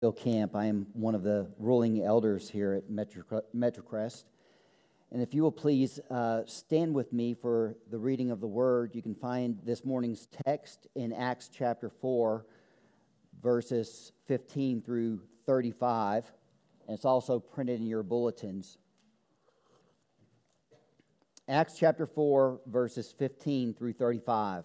Bill Camp. I am one of the ruling elders here at Metro, Metrocrest. And if you will please uh, stand with me for the reading of the word, you can find this morning's text in Acts chapter 4, verses 15 through 35. And it's also printed in your bulletins. Acts chapter 4, verses 15 through 35.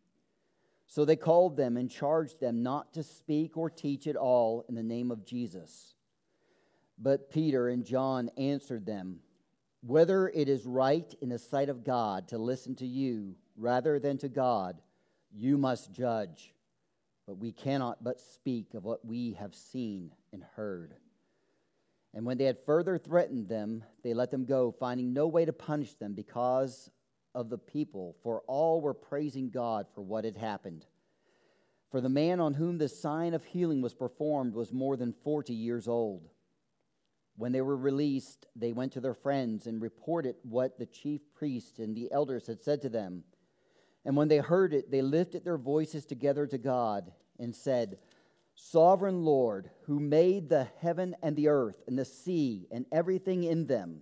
So they called them and charged them not to speak or teach at all in the name of Jesus. But Peter and John answered them, Whether it is right in the sight of God to listen to you rather than to God, you must judge. But we cannot but speak of what we have seen and heard. And when they had further threatened them, they let them go, finding no way to punish them because of the people, for all were praising God for what had happened. For the man on whom the sign of healing was performed was more than 40 years old. When they were released, they went to their friends and reported what the chief priests and the elders had said to them. And when they heard it, they lifted their voices together to God and said, Sovereign Lord, who made the heaven and the earth and the sea and everything in them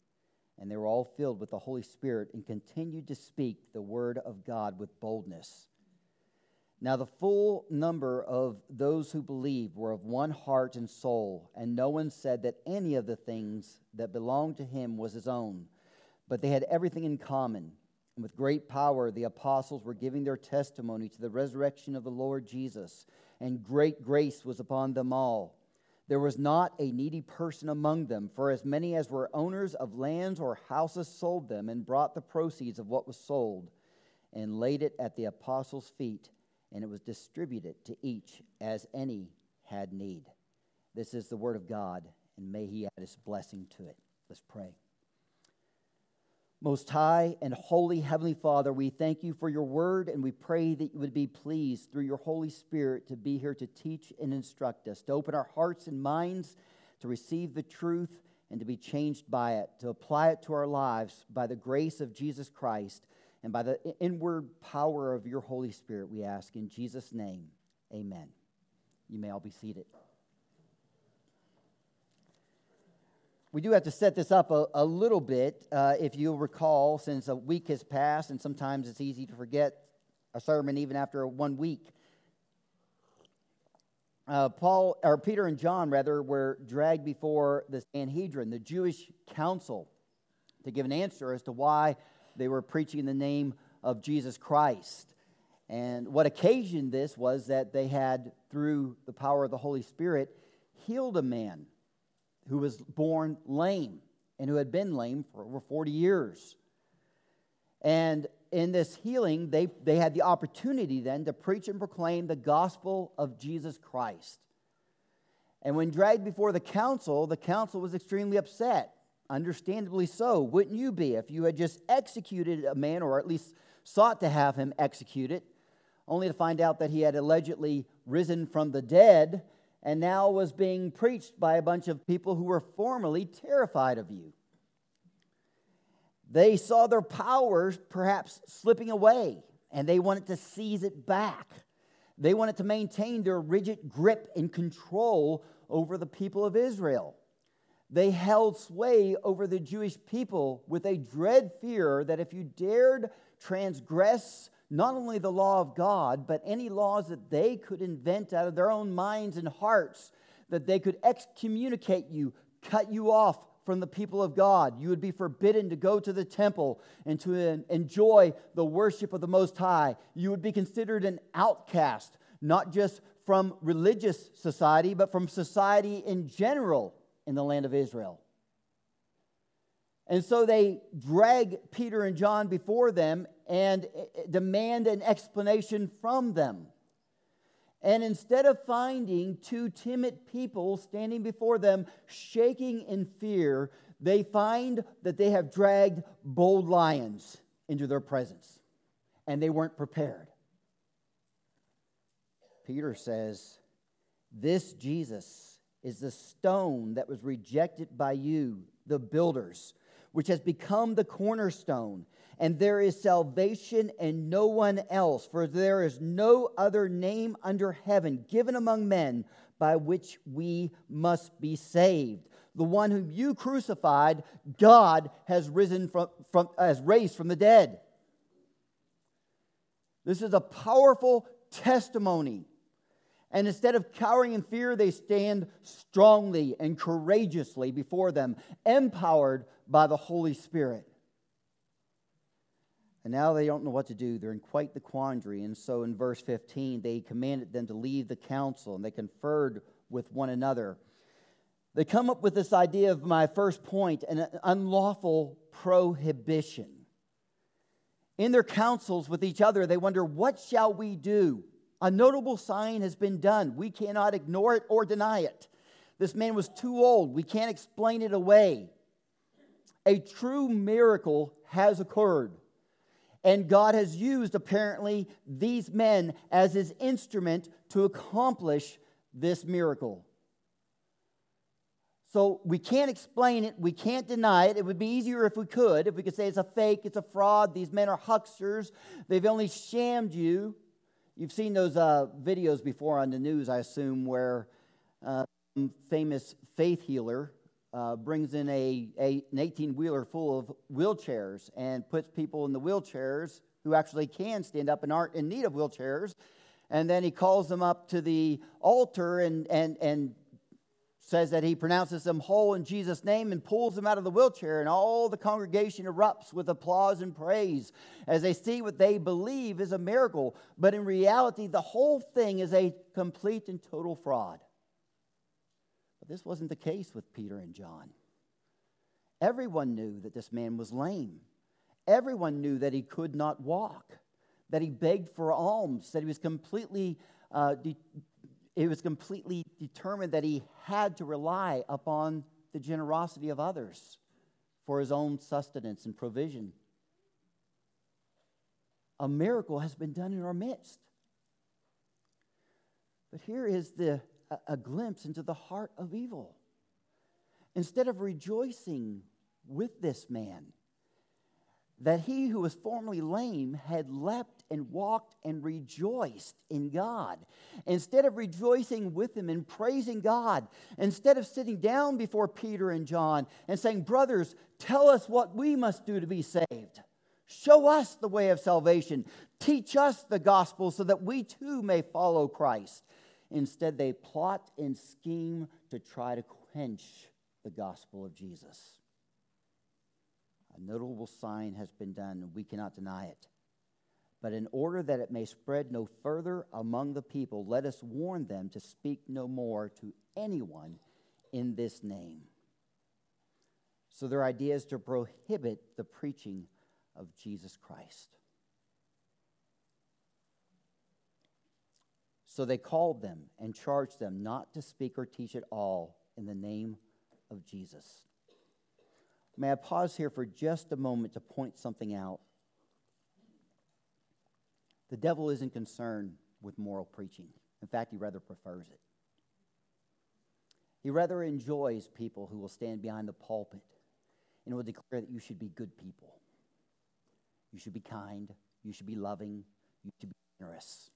and they were all filled with the Holy Spirit and continued to speak the word of God with boldness. Now, the full number of those who believed were of one heart and soul, and no one said that any of the things that belonged to him was his own, but they had everything in common. And with great power, the apostles were giving their testimony to the resurrection of the Lord Jesus, and great grace was upon them all. There was not a needy person among them, for as many as were owners of lands or houses sold them and brought the proceeds of what was sold and laid it at the apostles' feet, and it was distributed to each as any had need. This is the word of God, and may He add His blessing to it. Let's pray. Most high and holy Heavenly Father, we thank you for your word and we pray that you would be pleased through your Holy Spirit to be here to teach and instruct us, to open our hearts and minds to receive the truth and to be changed by it, to apply it to our lives by the grace of Jesus Christ and by the inward power of your Holy Spirit, we ask in Jesus' name. Amen. You may all be seated. We do have to set this up a, a little bit, uh, if you'll recall, since a week has passed, and sometimes it's easy to forget a sermon even after one week. Uh, Paul, or Peter and John, rather, were dragged before the Sanhedrin, the Jewish council, to give an answer as to why they were preaching the name of Jesus Christ. And what occasioned this was that they had, through the power of the Holy Spirit, healed a man who was born lame and who had been lame for over 40 years. And in this healing, they, they had the opportunity then to preach and proclaim the gospel of Jesus Christ. And when dragged before the council, the council was extremely upset. Understandably so. Wouldn't you be if you had just executed a man, or at least sought to have him executed, only to find out that he had allegedly risen from the dead and now was being preached by a bunch of people who were formerly terrified of you. They saw their powers perhaps slipping away, and they wanted to seize it back. They wanted to maintain their rigid grip and control over the people of Israel. They held sway over the Jewish people with a dread fear that if you dared transgress not only the law of God, but any laws that they could invent out of their own minds and hearts, that they could excommunicate you, cut you off from the people of God. You would be forbidden to go to the temple and to enjoy the worship of the Most High. You would be considered an outcast, not just from religious society, but from society in general in the land of Israel. And so they drag Peter and John before them and eh, eh, demand an explanation from them. And instead of finding two timid people standing before them, shaking in fear, they find that they have dragged bold lions into their presence, and they weren't prepared. Peter says, This Jesus is the stone that was rejected by you, the builders, which has become the cornerstone. And there is salvation in no one else, for there is no other name under heaven given among men by which we must be saved. The one whom you crucified, God has risen from, from has raised from the dead. This is a powerful testimony and instead of cowering in fear, they stand strongly and courageously before them, empowered by the Holy Spirit. And now they don't know what to do. They're in quite the quandary. And so in verse 15, they commanded them to leave the council and they conferred with one another. They come up with this idea of my first point an unlawful prohibition. In their councils with each other, they wonder, What shall we do? A notable sign has been done. We cannot ignore it or deny it. This man was too old. We can't explain it away. A true miracle has occurred. And God has used, apparently, these men as his instrument to accomplish this miracle. So we can't explain it. We can't deny it. It would be easier if we could, if we could say it's a fake, it's a fraud, these men are hucksters, they've only shammed you. You've seen those uh, videos before on the news, I assume, where uh, famous faith healer uh, brings in a, a an 18 wheeler full of wheelchairs and puts people in the wheelchairs who actually can stand up and aren't in need of wheelchairs. And then he calls them up to the altar and, and, and says that he pronounces them whole in Jesus' name and pulls them out of the wheelchair, and all the congregation erupts with applause and praise as they see what they believe is a miracle. But in reality, the whole thing is a complete and total fraud. But this wasn't the case with Peter and John. Everyone knew that this man was lame, everyone knew that he could not walk, that he begged for alms, that he was completely. Uh, de- it was completely determined that he had to rely upon the generosity of others for his own sustenance and provision. A miracle has been done in our midst. But here is the, a, a glimpse into the heart of evil. Instead of rejoicing with this man, that he who was formerly lame had leapt and walked and rejoiced in God. Instead of rejoicing with him and praising God, instead of sitting down before Peter and John and saying, Brothers, tell us what we must do to be saved. Show us the way of salvation. Teach us the gospel so that we too may follow Christ. Instead, they plot and scheme to try to quench the gospel of Jesus. A notable sign has been done, and we cannot deny it. But in order that it may spread no further among the people, let us warn them to speak no more to anyone in this name. So their idea is to prohibit the preaching of Jesus Christ. So they called them and charged them not to speak or teach at all in the name of Jesus. May I pause here for just a moment to point something out? The devil isn't concerned with moral preaching. In fact, he rather prefers it. He rather enjoys people who will stand behind the pulpit and will declare that you should be good people. You should be kind. You should be loving. You should be generous.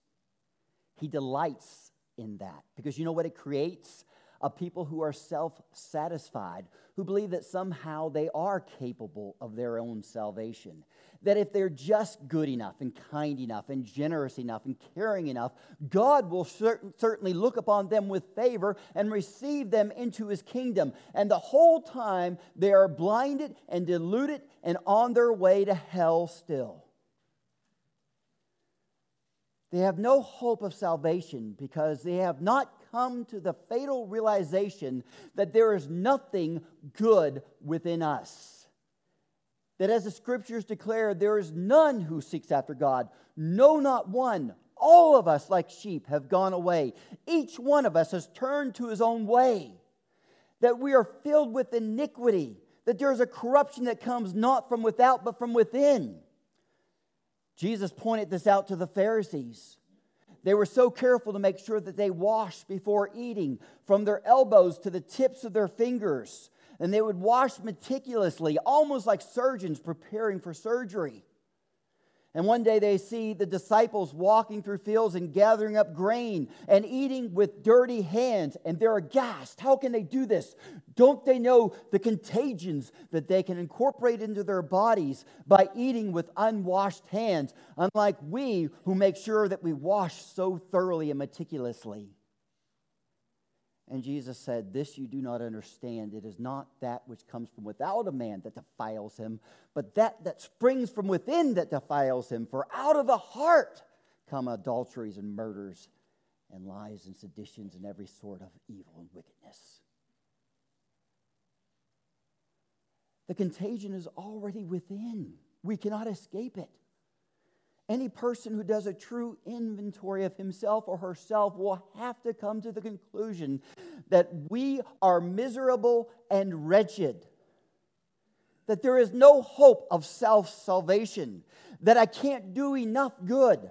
He delights in that because you know what it creates? People who are self satisfied, who believe that somehow they are capable of their own salvation. That if they're just good enough and kind enough and generous enough and caring enough, God will certainly look upon them with favor and receive them into his kingdom. And the whole time they are blinded and deluded and on their way to hell still. They have no hope of salvation because they have not come to the fatal realization that there is nothing good within us. That as the scriptures declare, there is none who seeks after God, no, not one. All of us, like sheep, have gone away. Each one of us has turned to his own way. That we are filled with iniquity, that there is a corruption that comes not from without, but from within. Jesus pointed this out to the Pharisees. They were so careful to make sure that they washed before eating, from their elbows to the tips of their fingers. And they would wash meticulously, almost like surgeons preparing for surgery. And one day they see the disciples walking through fields and gathering up grain and eating with dirty hands, and they're aghast. How can they do this? Don't they know the contagions that they can incorporate into their bodies by eating with unwashed hands, unlike we who make sure that we wash so thoroughly and meticulously? And Jesus said, This you do not understand. It is not that which comes from without a man that defiles him, but that that springs from within that defiles him. For out of the heart come adulteries and murders and lies and seditions and every sort of evil and wickedness. The contagion is already within. We cannot escape it. Any person who does a true inventory of himself or herself will have to come to the conclusion that we are miserable and wretched, that there is no hope of self salvation, that I can't do enough good.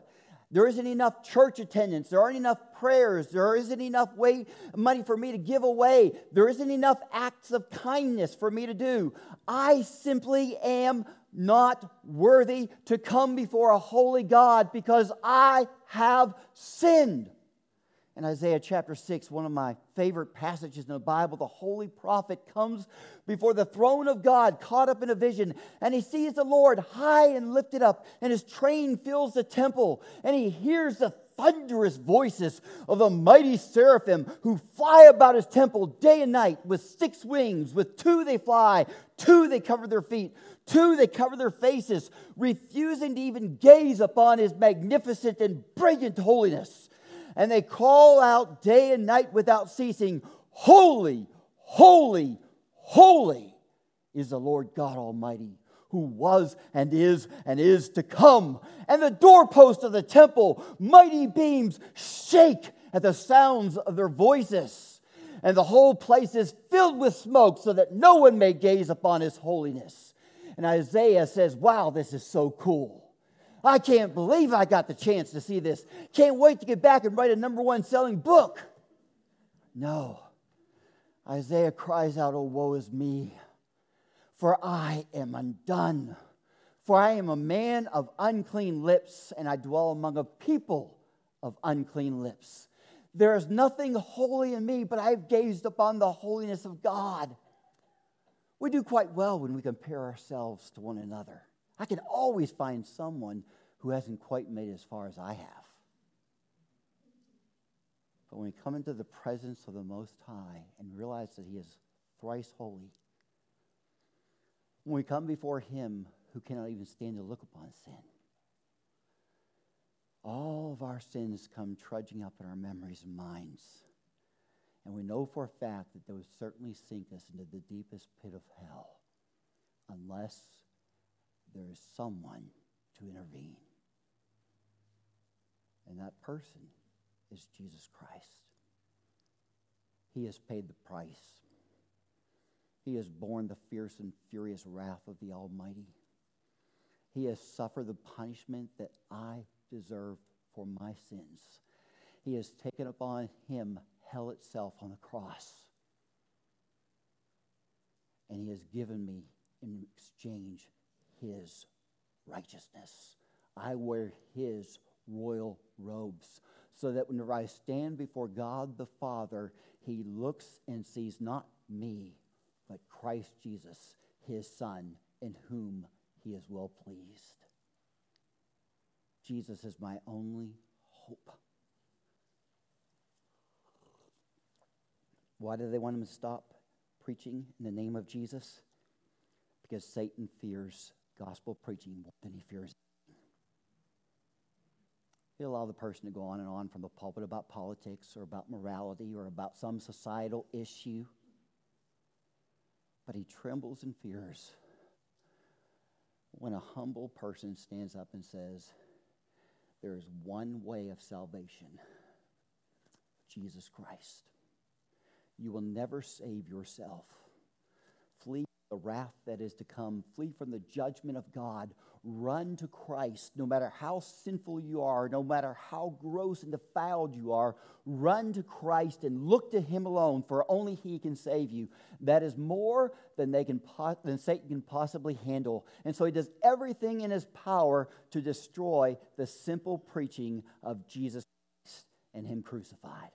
There isn't enough church attendance. There aren't enough prayers. There isn't enough way, money for me to give away. There isn't enough acts of kindness for me to do. I simply am not worthy to come before a holy God because I have sinned. In Isaiah chapter 6, one of my favorite passages in the Bible, the holy prophet comes before the throne of God, caught up in a vision, and he sees the Lord high and lifted up, and his train fills the temple, and he hears the thunderous voices of the mighty seraphim who fly about his temple day and night with six wings. With two they fly, two they cover their feet, Two, they cover their faces, refusing to even gaze upon his magnificent and brilliant holiness. And they call out day and night without ceasing Holy, holy, holy is the Lord God Almighty, who was and is and is to come. And the doorposts of the temple, mighty beams, shake at the sounds of their voices. And the whole place is filled with smoke, so that no one may gaze upon his holiness. And Isaiah says, Wow, this is so cool. I can't believe I got the chance to see this. Can't wait to get back and write a number one selling book. No. Isaiah cries out, Oh, woe is me, for I am undone. For I am a man of unclean lips, and I dwell among a people of unclean lips. There is nothing holy in me, but I've gazed upon the holiness of God. We do quite well when we compare ourselves to one another. I can always find someone who hasn't quite made it as far as I have. But when we come into the presence of the Most High and realize that He is thrice holy, when we come before Him who cannot even stand to look upon sin, all of our sins come trudging up in our memories and minds. And we know for a fact that they would certainly sink us into the deepest pit of hell unless there is someone to intervene. And that person is Jesus Christ. He has paid the price. He has borne the fierce and furious wrath of the Almighty. He has suffered the punishment that I deserve for my sins. He has taken upon him hell itself on the cross. And he has given me in exchange his righteousness. I wear his royal robes so that whenever I stand before God the Father, he looks and sees not me, but Christ Jesus, his Son, in whom he is well pleased. Jesus is my only hope. Why do they want him to stop preaching in the name of Jesus? Because Satan fears gospel preaching more than he fears. He'll allow the person to go on and on from the pulpit about politics or about morality or about some societal issue. But he trembles and fears when a humble person stands up and says, There is one way of salvation Jesus Christ. You will never save yourself. Flee the wrath that is to come, flee from the judgment of God. Run to Christ, no matter how sinful you are, no matter how gross and defiled you are. Run to Christ and look to Him alone, for only He can save you. That is more than, they can than Satan can possibly handle. And so He does everything in His power to destroy the simple preaching of Jesus Christ and Him crucified.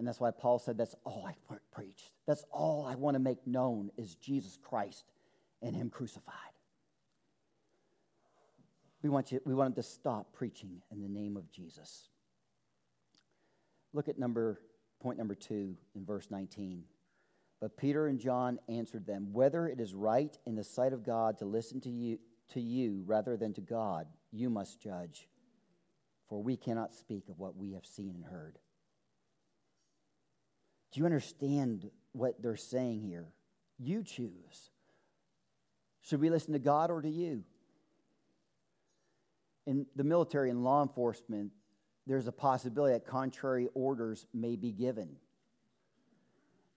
And that's why Paul said, That's all I preached. That's all I want to make known is Jesus Christ and Him crucified. We want, you, we want him to stop preaching in the name of Jesus. Look at number, point number two in verse 19. But Peter and John answered them, Whether it is right in the sight of God to listen to you, to you rather than to God, you must judge. For we cannot speak of what we have seen and heard. Do you understand what they're saying here? You choose. Should we listen to God or to you? In the military and law enforcement, there's a possibility that contrary orders may be given.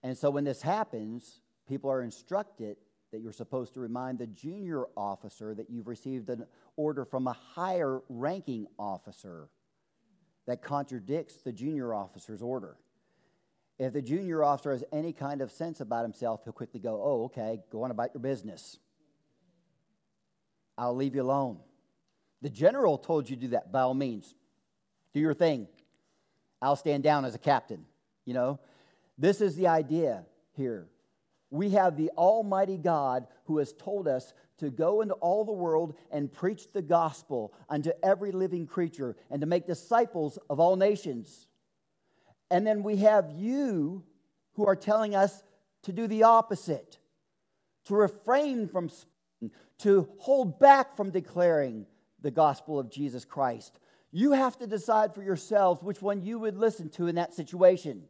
And so when this happens, people are instructed that you're supposed to remind the junior officer that you've received an order from a higher ranking officer that contradicts the junior officer's order. If the junior officer has any kind of sense about himself, he'll quickly go, Oh, okay, go on about your business. I'll leave you alone. The general told you to do that, by all means. Do your thing. I'll stand down as a captain. You know, this is the idea here. We have the Almighty God who has told us to go into all the world and preach the gospel unto every living creature and to make disciples of all nations. And then we have you who are telling us to do the opposite, to refrain from speaking, to hold back from declaring the gospel of Jesus Christ. You have to decide for yourselves which one you would listen to in that situation.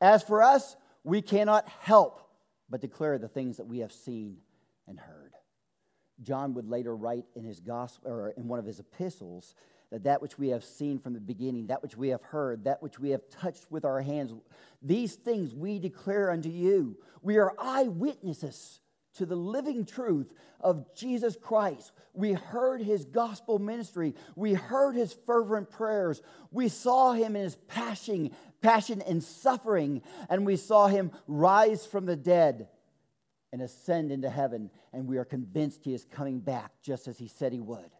As for us, we cannot help but declare the things that we have seen and heard. John would later write in his gospel or in one of his epistles that that which we have seen from the beginning, that which we have heard, that which we have touched with our hands, these things we declare unto you. We are eyewitnesses to the living truth of Jesus Christ. We heard his gospel ministry. We heard his fervent prayers. We saw him in his passion, passion and suffering, and we saw him rise from the dead and ascend into heaven. And we are convinced he is coming back just as he said he would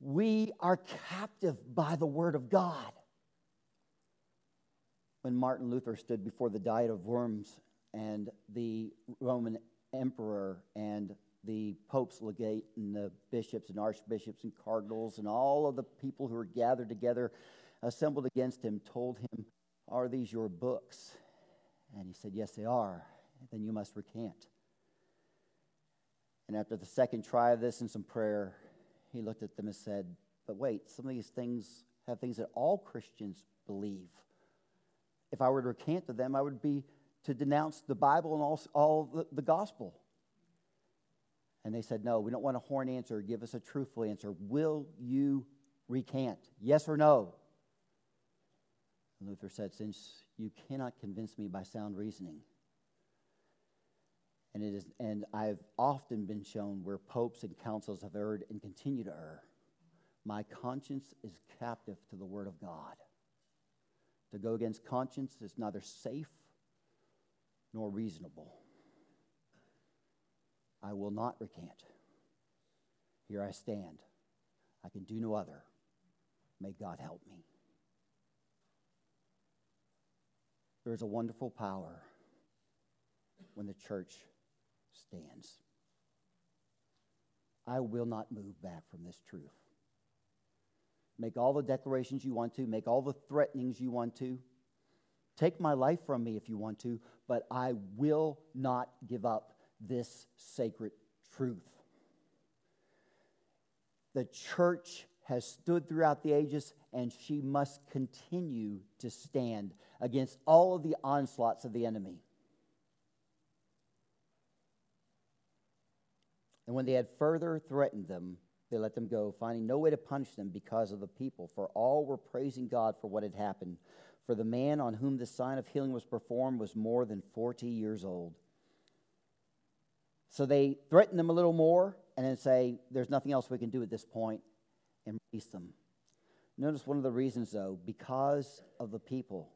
we are captive by the Word of God. When Martin Luther stood before the Diet of Worms and the Roman emperor and the Pope's legate and the bishops and archbishops and cardinals and all of the people who were gathered together, assembled against him, told him, Are these your books? And he said, Yes, they are. Then you must recant. And after the second try of this and some prayer, he looked at them and said, But wait, some of these things have things that all Christians believe. If I were to recant to them, I would be to denounce the Bible and all, all the, the gospel. And they said, No, we don't want a horn answer. Give us a truthful answer. Will you recant? Yes or no? And Luther said, Since you cannot convince me by sound reasoning, and, it is, and I've often been shown where popes and councils have erred and continue to err. My conscience is captive to the Word of God. To go against conscience is neither safe nor reasonable. I will not recant. Here I stand. I can do no other. May God help me. There is a wonderful power when the church stands. I will not move back from this truth. Make all the declarations you want to, make all the threatenings you want to. Take my life from me if you want to, but I will not give up this sacred truth. The church has stood throughout the ages, and she must continue to stand against all of the onslaughts of the enemy. And when they had further threatened them, they let them go, finding no way to punish them because of the people, for all were praising God for what had happened. For the man on whom the sign of healing was performed was more than 40 years old. So they threaten them a little more and then say, There's nothing else we can do at this point and release them. Notice one of the reasons, though, because of the people.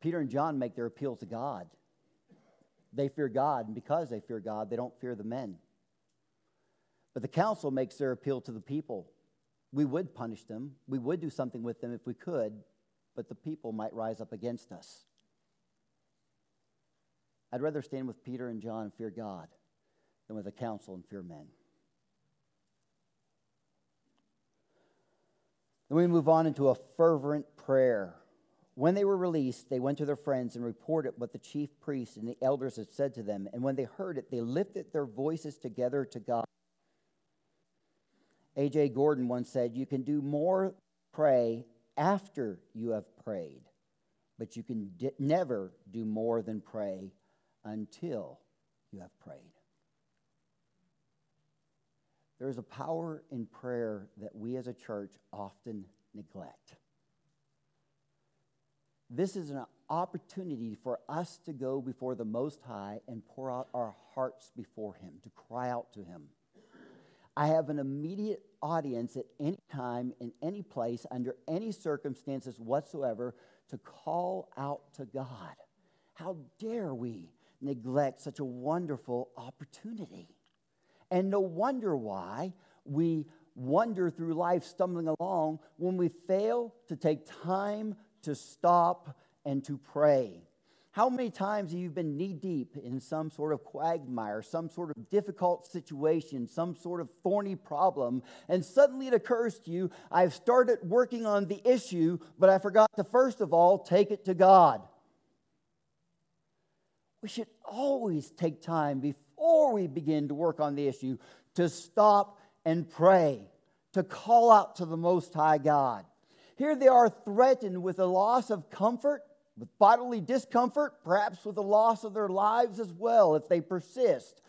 Peter and John make their appeal to God. They fear God, and because they fear God, they don't fear the men. But the council makes their appeal to the people. We would punish them, we would do something with them if we could, but the people might rise up against us. I'd rather stand with Peter and John and fear God than with the council and fear men. Then we move on into a fervent prayer. When they were released, they went to their friends and reported what the chief priests and the elders had said to them. And when they heard it, they lifted their voices together to God. A.J. Gordon once said, You can do more pray after you have prayed, but you can di- never do more than pray until you have prayed. There is a power in prayer that we as a church often neglect. This is an opportunity for us to go before the Most High and pour out our hearts before Him, to cry out to Him. I have an immediate audience at any time, in any place, under any circumstances whatsoever, to call out to God. How dare we neglect such a wonderful opportunity? And no wonder why we wander through life stumbling along when we fail to take time to stop and to pray. How many times have you been knee deep in some sort of quagmire, some sort of difficult situation, some sort of thorny problem, and suddenly it occurs to you, I've started working on the issue, but I forgot to first of all take it to God? We should always take time before we begin to work on the issue to stop and pray, to call out to the Most High God. Here they are threatened with a loss of comfort, with bodily discomfort, perhaps with the loss of their lives as well if they persist.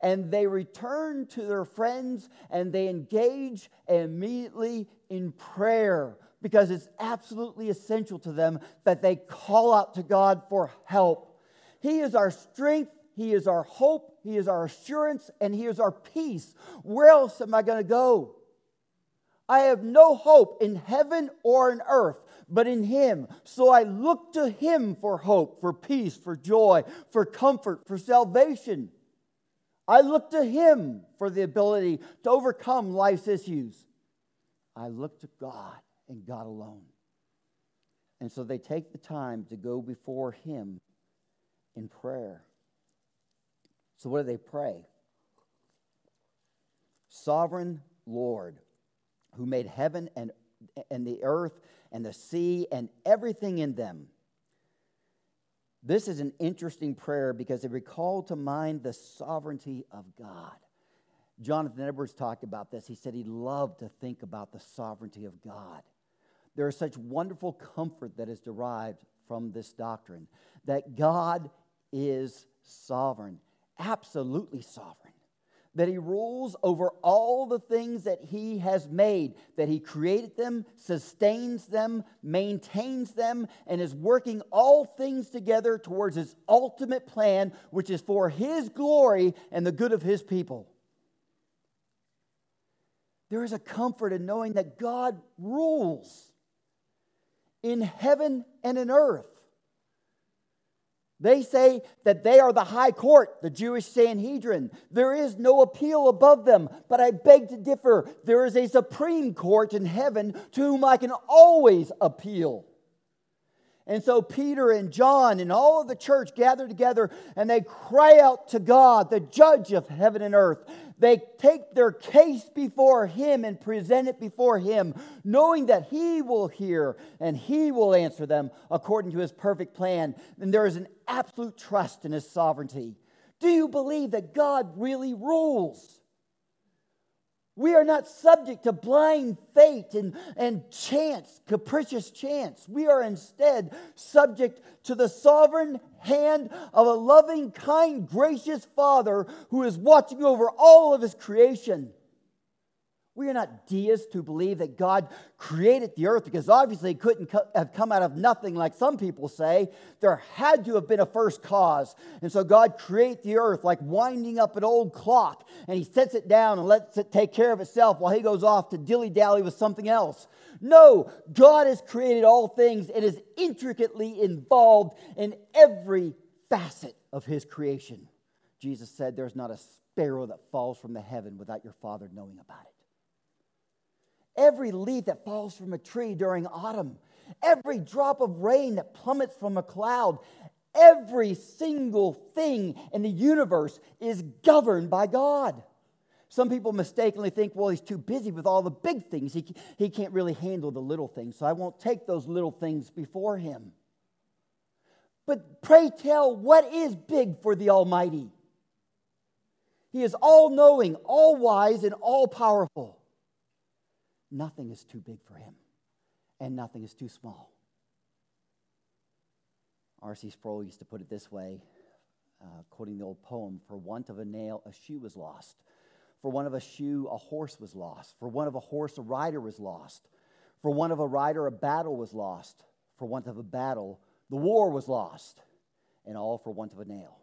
And they return to their friends and they engage immediately in prayer because it's absolutely essential to them that they call out to God for help. He is our strength he is our hope, He is our assurance, and He is our peace. Where else am I going to go? I have no hope in heaven or in earth but in Him. So I look to Him for hope, for peace, for joy, for comfort, for salvation. I look to Him for the ability to overcome life's issues. I look to God and God alone. And so they take the time to go before Him in prayer. So, what do they pray? Sovereign Lord, who made heaven and, and the earth and the sea and everything in them. This is an interesting prayer because it recalled to mind the sovereignty of God. Jonathan Edwards talked about this. He said he loved to think about the sovereignty of God. There is such wonderful comfort that is derived from this doctrine that God is sovereign absolutely sovereign, that he rules over all the things that he has made, that he created them, sustains them, maintains them, and is working all things together towards his ultimate plan, which is for his glory and the good of his people. There is a comfort in knowing that God rules in heaven and in earth. They say that they are the high court, the Jewish Sanhedrin. There is no appeal above them, but I beg to differ. There is a supreme court in heaven to whom I can always appeal. And so Peter and John and all of the church gather together and they cry out to God, the judge of heaven and earth. They take their case before him and present it before him, knowing that he will hear and he will answer them according to his perfect plan. And there is an absolute trust in his sovereignty. Do you believe that God really rules? We are not subject to blind fate and, and chance, capricious chance. We are instead subject to the sovereign hand of a loving, kind, gracious Father who is watching over all of his creation. We are not deists who believe that God created the earth because obviously it couldn't have come out of nothing like some people say. There had to have been a first cause. And so God created the earth like winding up an old clock and he sets it down and lets it take care of itself while he goes off to dilly dally with something else. No, God has created all things and is intricately involved in every facet of his creation. Jesus said, There's not a sparrow that falls from the heaven without your Father knowing about it every leaf that falls from a tree during autumn, every drop of rain that plummets from a cloud, every single thing in the universe is governed by God. Some people mistakenly think, well, he's too busy with all the big things. He, he can't really handle the little things, so I won't take those little things before him. But pray tell, what is big for the Almighty? He is all knowing, all wise, and all powerful. Nothing is too big for him, and nothing is too small. R.C. Sproul used to put it this way, uh, quoting the old poem For want of a nail, a shoe was lost. For want of a shoe, a horse was lost. For want of a horse, a rider was lost. For want of a rider, a battle was lost. For want of a battle, the war was lost. And all for want of a nail.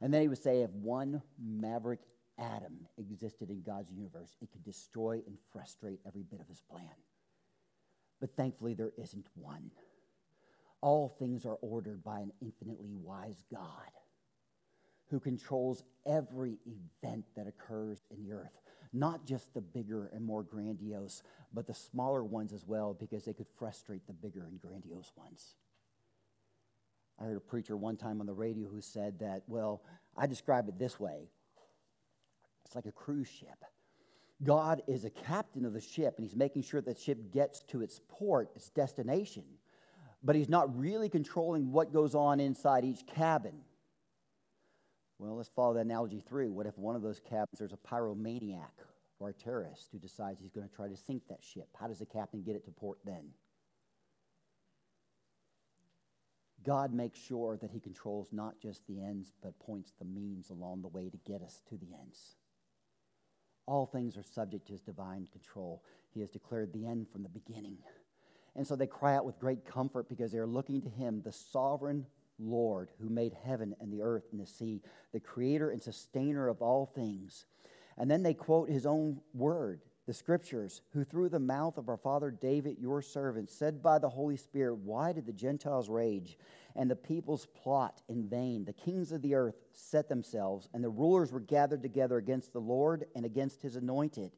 And then he would say, if one maverick atom existed in God's universe, it could destroy and frustrate every bit of his plan. But thankfully, there isn't one. All things are ordered by an infinitely wise God who controls every event that occurs in the earth, not just the bigger and more grandiose, but the smaller ones as well, because they could frustrate the bigger and grandiose ones. I heard a preacher one time on the radio who said that, well, I describe it this way it's like a cruise ship. God is a captain of the ship, and he's making sure that ship gets to its port, its destination. But he's not really controlling what goes on inside each cabin. Well, let's follow that analogy through. What if one of those cabins there's a pyromaniac or a terrorist who decides he's going to try to sink that ship? How does the captain get it to port then? God makes sure that he controls not just the ends, but points the means along the way to get us to the ends. All things are subject to his divine control. He has declared the end from the beginning. And so they cry out with great comfort because they are looking to him, the sovereign Lord who made heaven and the earth and the sea, the creator and sustainer of all things. And then they quote his own word, the scriptures, who through the mouth of our father David, your servant, said by the Holy Spirit, Why did the Gentiles rage and the peoples plot in vain? The kings of the earth set themselves, and the rulers were gathered together against the Lord and against his anointed.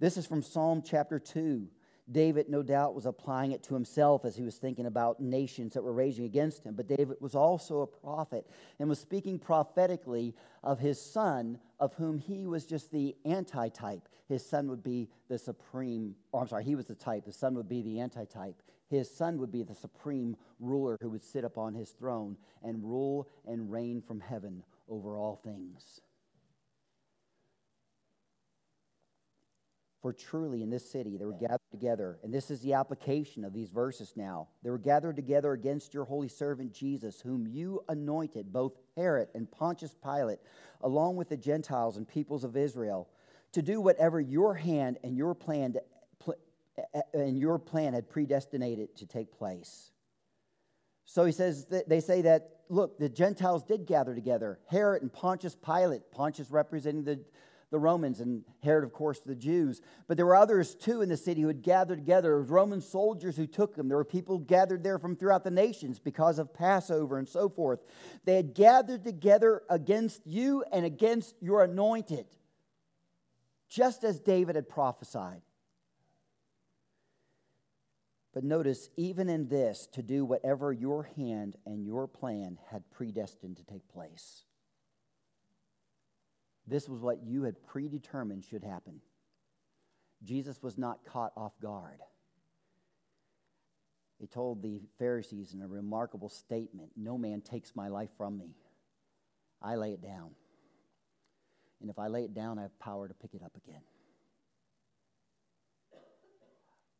This is from Psalm chapter 2. David, no doubt, was applying it to himself as he was thinking about nations that were raging against him. But David was also a prophet and was speaking prophetically of his son, of whom he was just the antitype. His son would be the supreme, or I'm sorry, he was the type. The son would be the antitype. His son would be the supreme ruler who would sit upon his throne and rule and reign from heaven over all things. For truly in this city they were gathered together, and this is the application of these verses now. They were gathered together against your holy servant Jesus, whom you anointed, both Herod and Pontius Pilate, along with the Gentiles and peoples of Israel, to do whatever your hand and your plan and your plan had predestinated to take place. So he says that they say that look, the Gentiles did gather together. Herod and Pontius Pilate, Pontius representing the the Romans and Herod, of course, the Jews. But there were others too in the city who had gathered together. There Roman soldiers who took them. There were people gathered there from throughout the nations because of Passover and so forth. They had gathered together against you and against your anointed, just as David had prophesied. But notice, even in this, to do whatever your hand and your plan had predestined to take place. This was what you had predetermined should happen. Jesus was not caught off guard. He told the Pharisees in a remarkable statement No man takes my life from me. I lay it down. And if I lay it down, I have power to pick it up again.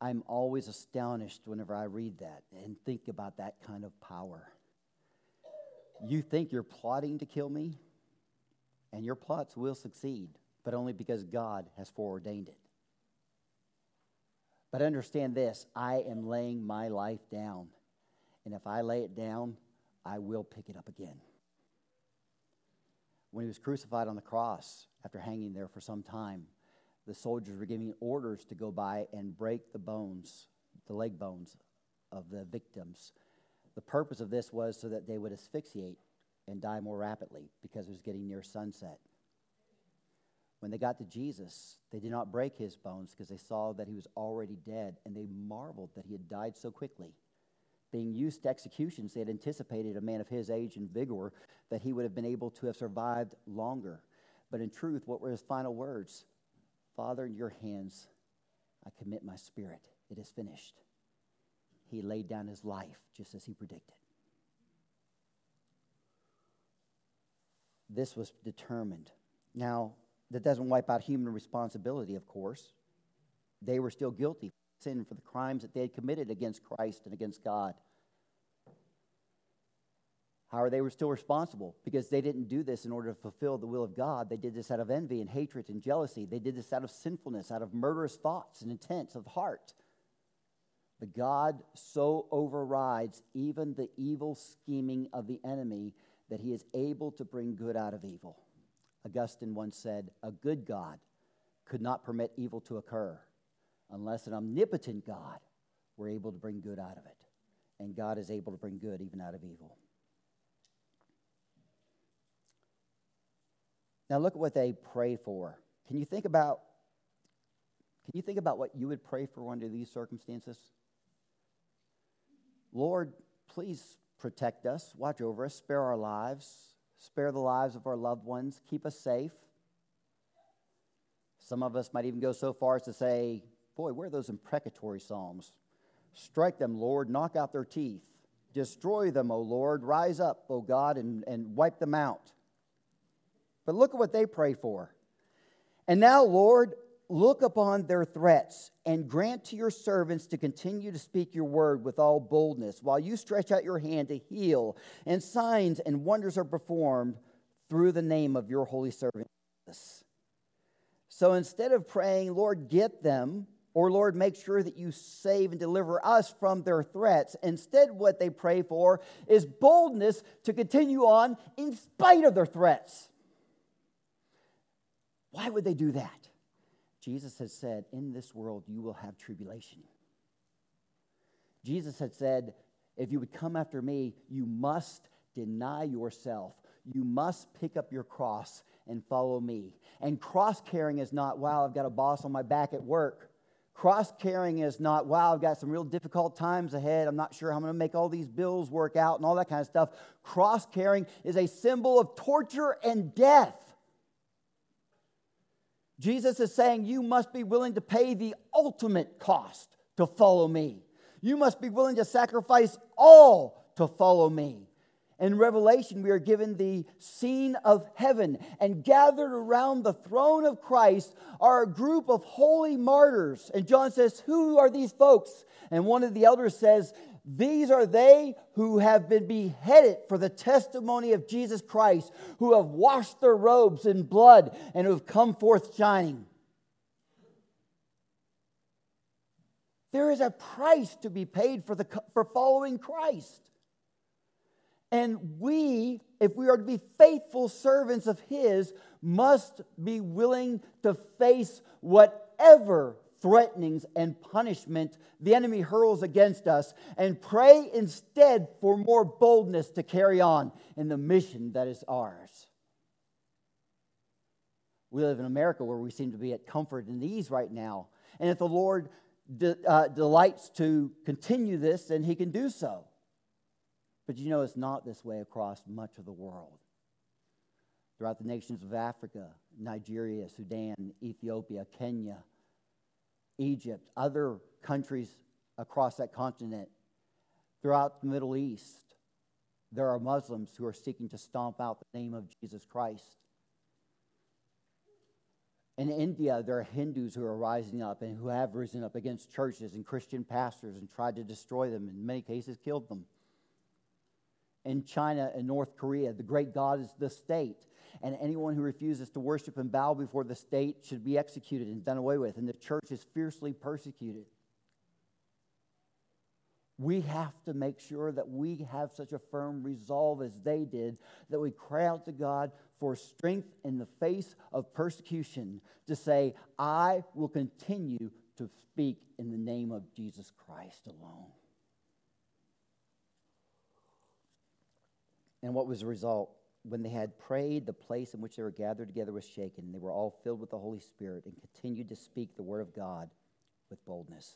I'm always astonished whenever I read that and think about that kind of power. You think you're plotting to kill me? And your plots will succeed, but only because God has foreordained it. But understand this I am laying my life down, and if I lay it down, I will pick it up again. When he was crucified on the cross, after hanging there for some time, the soldiers were giving orders to go by and break the bones, the leg bones of the victims. The purpose of this was so that they would asphyxiate and die more rapidly because it was getting near sunset. When they got to Jesus, they did not break his bones because they saw that he was already dead, and they marveled that he had died so quickly. Being used to executions, they had anticipated a man of his age and vigor that he would have been able to have survived longer. But in truth, what were his final words? Father, in your hands I commit my spirit. It is finished. He laid down his life just as he predicted. This was determined. Now, that doesn't wipe out human responsibility, of course. They were still guilty of sin for the crimes that they had committed against Christ and against God. However, they were still responsible because they didn't do this in order to fulfill the will of God. They did this out of envy and hatred and jealousy. They did this out of sinfulness, out of murderous thoughts and intents of heart. But God so overrides even the evil scheming of the enemy that he is able to bring good out of evil. Augustine once said, A good God could not permit evil to occur unless an omnipotent God were able to bring good out of it. And God is able to bring good even out of evil. Now look at what they pray for. Can you think about can you think about what you would pray for under these circumstances? Lord, please protect us, watch over us, spare our lives, spare the lives of our loved ones, keep us safe. Some of us might even go so far as to say, Boy, where are those imprecatory psalms? Strike them, Lord, knock out their teeth. Destroy them, O Lord. Rise up, O God, and, and wipe them out. But look at what they pray for. And now, Lord, look upon their threats and grant to your servants to continue to speak your word with all boldness while you stretch out your hand to heal and signs and wonders are performed through the name of your holy servant Jesus. So instead of praying, Lord, get them, or Lord, make sure that you save and deliver us from their threats, instead, what they pray for is boldness to continue on in spite of their threats. Why would they do that? Jesus had said, In this world you will have tribulation. Jesus had said, If you would come after me, you must deny yourself. You must pick up your cross and follow me. And cross carrying is not, wow, I've got a boss on my back at work. Cross carrying is not, wow, I've got some real difficult times ahead. I'm not sure how I'm going to make all these bills work out and all that kind of stuff. Cross carrying is a symbol of torture and death. Jesus is saying, You must be willing to pay the ultimate cost to follow me. You must be willing to sacrifice all to follow me. In Revelation, we are given the scene of heaven, and gathered around the throne of Christ are a group of holy martyrs. And John says, Who are these folks? And one of the elders says, these are they who have been beheaded for the testimony of Jesus Christ, who have washed their robes in blood and who have come forth shining. There is a price to be paid for, the, for following Christ. And we, if we are to be faithful servants of His, must be willing to face whatever threatenings and punishment the enemy hurls against us and pray instead for more boldness to carry on in the mission that is ours. We live in America where we seem to be at comfort and ease right now. And if the Lord de- uh, delights to continue this, then he can do so. But you know, it's not this way across much of the world. Throughout the nations of Africa, Nigeria, Sudan, Ethiopia, Kenya, Egypt, other countries across that continent, throughout the Middle East, there are Muslims who are seeking to stomp out the name of Jesus Christ. In India, there are Hindus who are rising up and who have risen up against churches and Christian pastors and tried to destroy them, in many cases, killed them. In China and North Korea, the great God is the state, and anyone who refuses to worship and bow before the state should be executed and done away with, and the church is fiercely persecuted. We have to make sure that we have such a firm resolve as they did, that we cry out to God for strength in the face of persecution to say, I will continue to speak in the name of Jesus Christ alone. And what was the result? When they had prayed, the place in which they were gathered together was shaken. And they were all filled with the Holy Spirit and continued to speak the word of God with boldness.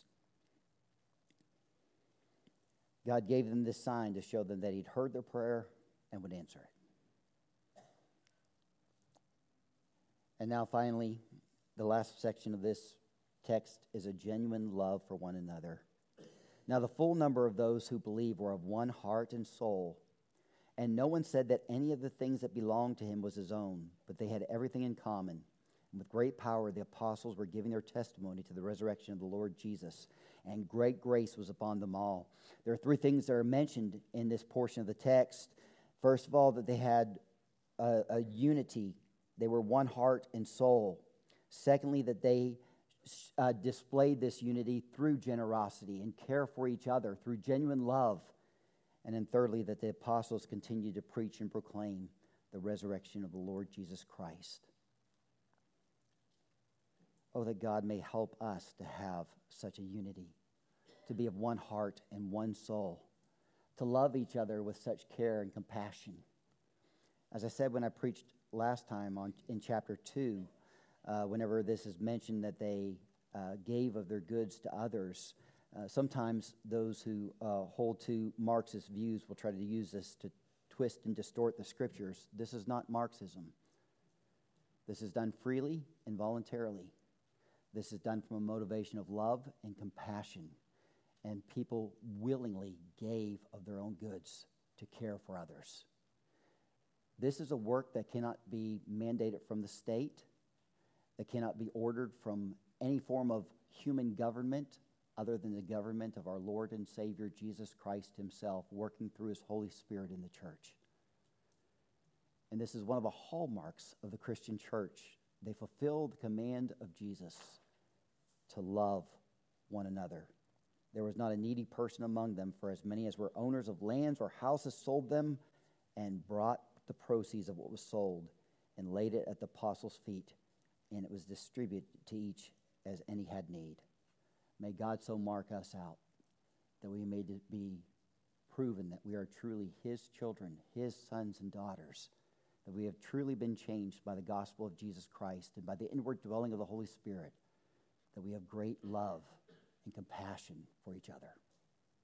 God gave them this sign to show them that He'd heard their prayer and would answer it. And now, finally, the last section of this text is a genuine love for one another. Now, the full number of those who believe were of one heart and soul. And no one said that any of the things that belonged to him was his own, but they had everything in common. And with great power, the apostles were giving their testimony to the resurrection of the Lord Jesus and great grace was upon them all. There are three things that are mentioned in this portion of the text. First of all, that they had a, a unity, they were one heart and soul. Secondly, that they uh, displayed this unity through generosity and care for each other, through genuine love. And then, thirdly, that the apostles continued to preach and proclaim the resurrection of the Lord Jesus Christ. Oh, that God may help us to have such a unity, to be of one heart and one soul, to love each other with such care and compassion. As I said when I preached last time on, in chapter 2, uh, whenever this is mentioned that they uh, gave of their goods to others, uh, sometimes those who uh, hold to Marxist views will try to use this to twist and distort the scriptures. This is not Marxism. This is done freely and voluntarily. This is done from a motivation of love and compassion. And people willingly gave of their own goods to care for others. This is a work that cannot be mandated from the state, that cannot be ordered from any form of human government other than the government of our Lord and Savior Jesus Christ Himself, working through His Holy Spirit in the church. And this is one of the hallmarks of the Christian church. They fulfill the command of Jesus to love one another. There was not a needy person among them, for as many as were owners of lands or houses sold them and brought the proceeds of what was sold and laid it at the apostles' feet, and it was distributed to each as any had need. May God so mark us out that we may be proven that we are truly His children, His sons and daughters, that we have truly been changed by the gospel of Jesus Christ and by the inward dwelling of the Holy Spirit that we have great love and compassion for each other.